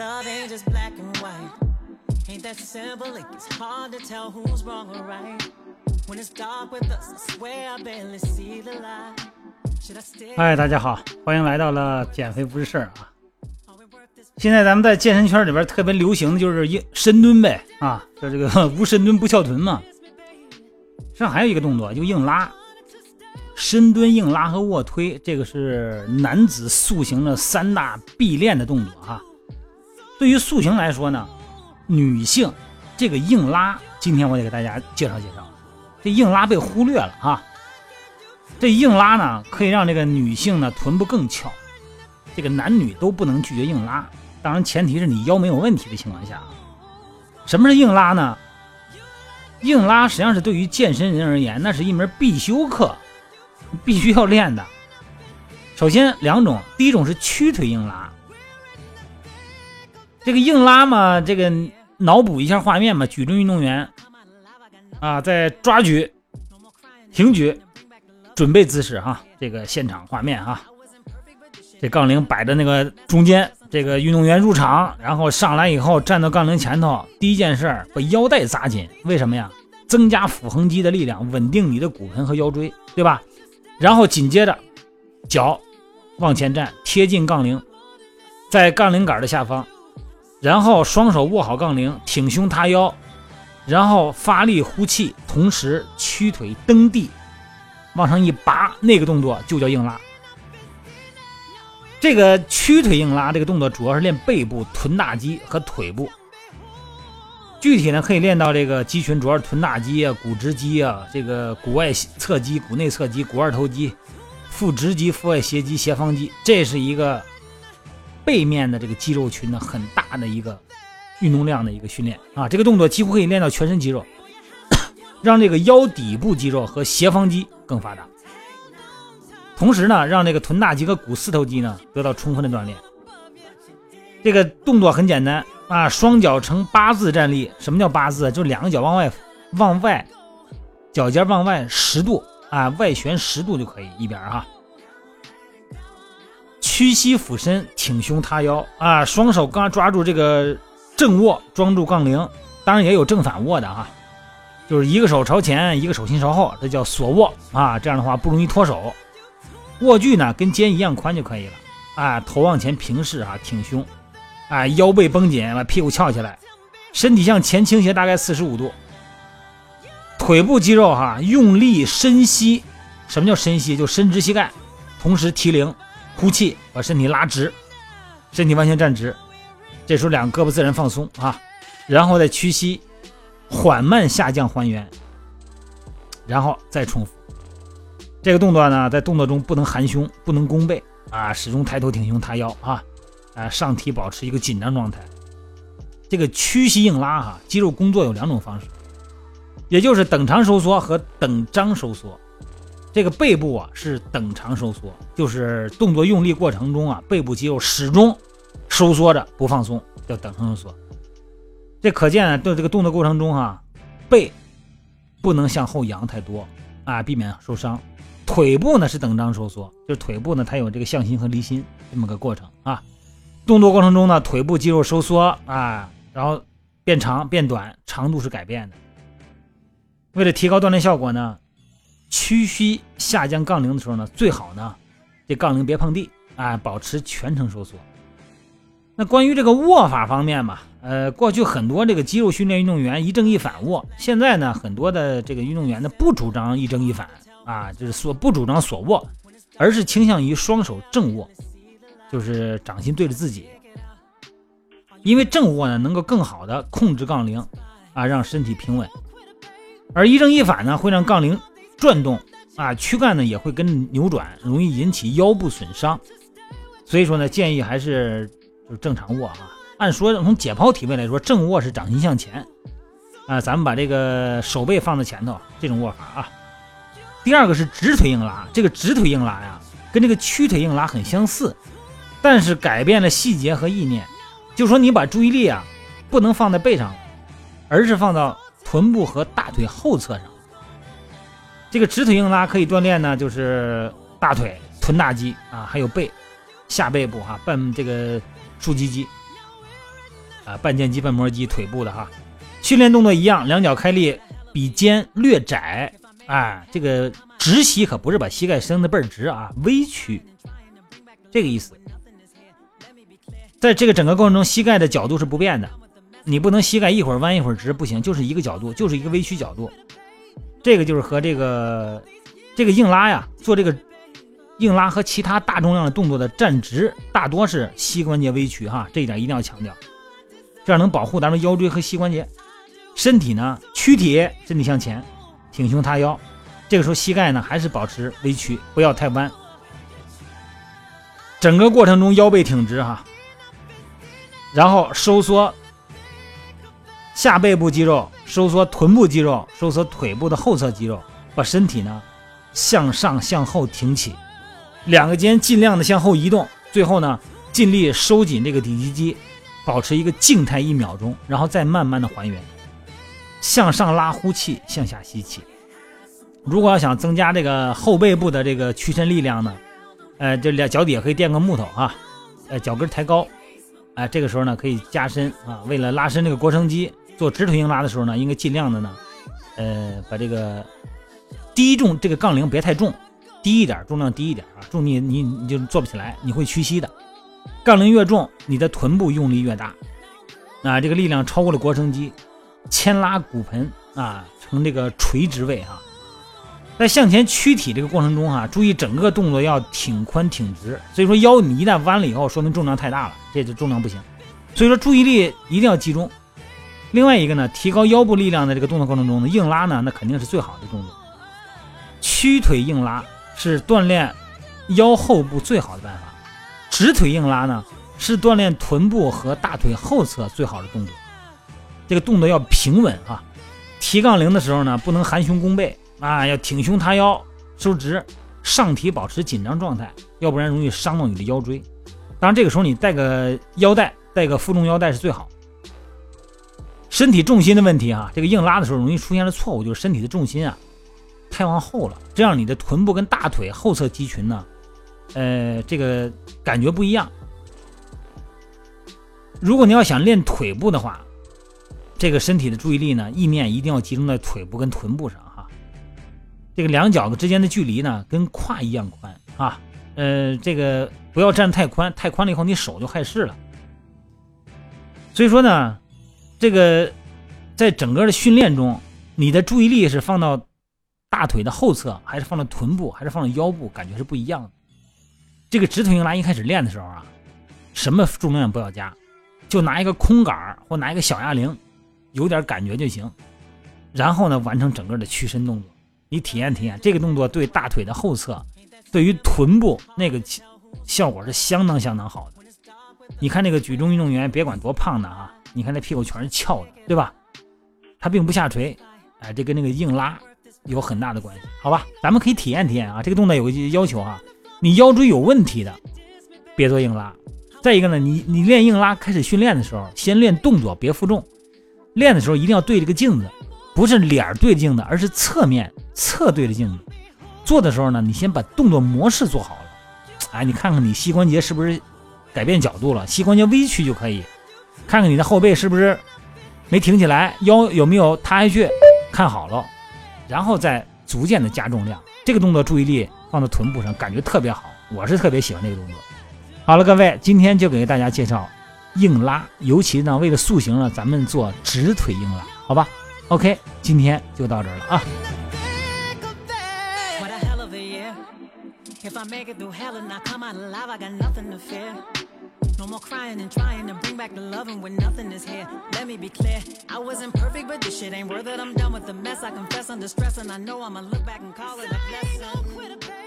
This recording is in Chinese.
Love ain't just black and white. Ain't that simple? It gets hard to tell who's wrong or right. When it's dark with us, I swear I barely see the light. 大家好，欢迎来到了减肥不是事儿啊。现在咱们在健身圈里边特别流行的就是硬深蹲呗啊，就这个无深蹲不翘臀嘛。实际上还有一个动作就硬拉，深蹲、硬拉和卧推，这个是男子塑形的三大必练的动作哈。对于塑形来说呢，女性这个硬拉，今天我得给大家介绍介绍。这硬拉被忽略了哈，这硬拉呢可以让这个女性呢臀部更翘。这个男女都不能拒绝硬拉，当然前提是你腰没有问题的情况下。什么是硬拉呢？硬拉实际上是对于健身人而言，那是一门必修课，必须要练的。首先两种，第一种是屈腿硬拉。这个硬拉嘛，这个脑补一下画面嘛，举重运动员啊，在抓举、挺举准备姿势哈，这个现场画面哈。这杠铃摆在那个中间，这个运动员入场，然后上来以后站到杠铃前头，第一件事儿把腰带扎紧，为什么呀？增加腹横肌的力量，稳定你的骨盆和腰椎，对吧？然后紧接着脚往前站，贴近杠铃，在杠铃杆的下方，然后双手握好杠铃，挺胸塌腰，然后发力呼气，同时屈腿蹬地，往上一拔，那个动作就叫硬拉。这个屈腿硬拉这个动作主要是练背部、臀大肌和腿部。具体呢，可以练到这个肌群，主要是臀大肌啊、股直肌啊、这个股外侧肌、股内侧肌、股二头肌、腹直肌、腹外斜肌、斜方肌，这是一个背面的这个肌肉群的很大的一个运动量的一个训练啊。这个动作几乎可以练到全身肌肉，让这个腰底部肌肉和斜方肌更发达。同时呢，让这个臀大肌和股四头肌呢得到充分的锻炼。这个动作很简单啊，双脚呈八字站立。什么叫八字？就两个脚往外往外，脚尖往外十度啊，外旋十度就可以一边哈。屈膝俯身，挺胸塌腰。啊，双手刚抓住这个正握，装住杠铃，当然也有正反握的哈，就是一个手朝前，一个手心朝后，这叫锁握啊。这样的话不容易脱手。握距呢跟肩一样宽就可以了，啊，头往前平视啊，挺胸，啊，腰背绷紧，把屁股翘起来，身体向前倾斜大概四十五度，腿部肌肉哈用力深吸，什么叫深吸？就伸直膝盖，同时提铃，呼气，把身体拉直，身体完全站直，这时候两个胳膊自然放松啊，然后再屈膝，缓慢下降还原，然后再重复。这个动作呢，在动作中不能含胸，不能弓背啊，始终抬头挺胸塌腰啊，啊，上体保持一个紧张状态。这个屈膝硬拉哈，肌肉工作有两种方式，也就是等长收缩和等张收缩。这个背部啊是等长收缩，就是动作用力过程中啊，背部肌肉始终收缩着不放松，叫等长收缩。这可见啊，对这个动作过程中哈、背不能向后仰太多啊，避免受伤。腿部呢是等张收缩，就是腿部呢它有这个向心和离心这么个过程啊。动作过程中呢，腿部肌肉收缩啊，然后变长变短，长度是改变的。为了提高锻炼效果呢，屈膝下降杠铃的时候呢，最好呢这杠铃别碰地啊，保持全程收缩。那关于这个握法方面嘛，呃，过去很多这个肌肉训练运动员一正一反握，现在呢很多的这个运动员呢不主张一正一反。啊，就是所不主张锁握，而是倾向于双手正握，就是掌心对着自己。因为正握呢，能够更好的控制杠铃，啊，让身体平稳。而一正一反呢，会让杠铃转动，啊，躯干呢也会跟扭转，容易引起腰部损伤。所以说呢，建议还是就正常握啊。按说从解剖体位来说，正握是掌心向前，啊，咱们把这个手背放在前头，这种握法啊。第二个是直腿硬拉，这个直腿硬拉呀，跟这个屈腿硬拉很相似，但是改变了细节和意念。就说你把注意力啊，不能放在背上，而是放到臀部和大腿后侧上。这个直腿硬拉可以锻炼呢，就是大腿、臀大肌啊，还有背、下背部哈、半这个竖脊肌。啊，半腱肌、半膜肌、腿部的哈。训练动作一样，两脚开立，比肩略窄，哎，这个直膝可不是把膝盖伸的倍儿直啊，微曲，这个意思。在这个整个过程中，膝盖的角度是不变的，你不能膝盖一会儿弯一会儿直，不行，就是一个角度，就是一个微曲角度。这个就是和这个这个硬拉呀，做这个硬拉和其他大重量的动作的站直，大多是膝关节微曲哈，这一点一定要强调，这样能保护咱们腰椎和膝关节。身体呢，躯体身体向前，挺胸塌腰，这个时候膝盖呢还是保持微曲，不要太弯。整个过程中腰背挺直哈，然后收缩下背部肌肉，收缩臀部肌肉，收缩腿部的后侧肌肉，把身体呢向上向后挺起，两个肩尽量的向后移动，最后呢尽力收紧这个底肌肌，保持一个静态一秒钟，然后再慢慢的还原。向上拉呼气，向下吸气。如果要想增加这个后背部的这个屈伸力量呢，呃，这两脚底下可以垫个木头啊，呃，脚跟抬高，哎，这个时候呢可以加深啊。为了拉伸这个腘绳肌，做直腿硬拉的时候呢，应该尽量的呢，呃，把这个低重这个杠铃别太重，低一点，重量低一点啊，重你你你就做不起来，你会屈膝的。杠铃越重，你的臀部用力越大，啊，这个力量超过了腘绳肌。牵拉骨盆啊，呈这个垂直位哈，在向前屈体这个过程中哈，注意整个动作要挺宽挺直。所以说腰你一旦弯了以后，说明重量太大了，这就重量不行。所以说注意力一定要集中。另外一个呢，提高腰部力量的这个动作过程中呢，硬拉呢，那肯定是最好的动作。屈腿硬拉是锻炼腰后部最好的办法，直腿硬拉呢是锻炼臀部和大腿后侧最好的动作。这个动作要平稳啊，提杠铃的时候呢，不能含胸弓背啊，要挺胸塌腰，收直，上体保持紧张状态，要不然容易伤到你的腰椎。当然，这个时候你带个腰带，带个负重腰带是最好。身体重心的问题啊，这个硬拉的时候容易出现的错误就是身体的重心啊太往后了，这样你的臀部跟大腿后侧肌群呢，呃，这个感觉不一样。如果你要想练腿部的话，这个身体的注意力呢，意念一定要集中在腿部跟臀部上哈。这个两脚之间的距离呢，跟胯一样宽啊。呃，这个不要站太宽，太宽了以后你手就害事了。所以说呢，这个在整个的训练中，你的注意力是放到大腿的后侧，还是放到臀部，还是放到腰部，感觉是不一样的。这个直腿硬拉一开始练的时候啊，什么重量不要加，就拿一个空杆或拿一个小哑铃。有点感觉就行，然后呢，完成整个的屈伸动作。你体验体验这个动作对大腿的后侧，对于臀部那个效果是相当相当好的。你看那个举重运动员，别管多胖的啊，你看那屁股全是翘的，对吧？它并不下垂，哎，这跟那个硬拉有很大的关系，好吧？咱们可以体验体验啊。这个动作有个要求啊，你腰椎有问题的，别做硬拉。再一个呢，你你练硬拉开始训练的时候，先练动作，别负重。练的时候一定要对着个镜子，不是脸对着镜子，而是侧面侧对着镜子。做的时候呢，你先把动作模式做好了，哎，你看看你膝关节是不是改变角度了，膝关节微曲就可以。看看你的后背是不是没挺起来，腰有没有塌下去，看好了，然后再逐渐的加重量。这个动作注意力放在臀部上，感觉特别好，我是特别喜欢这个动作。好了，各位，今天就给大家介绍。硬拉，尤其呢，为了塑形呢，咱们做直腿硬拉，好吧？OK，今天就到这儿了啊。No more crying and trying to bring back the loving when nothing is here. Let me be clear, I wasn't perfect, but this shit ain't worth it. I'm done with the mess. I confess under stress, and I know I'ma look back and call it a blessing.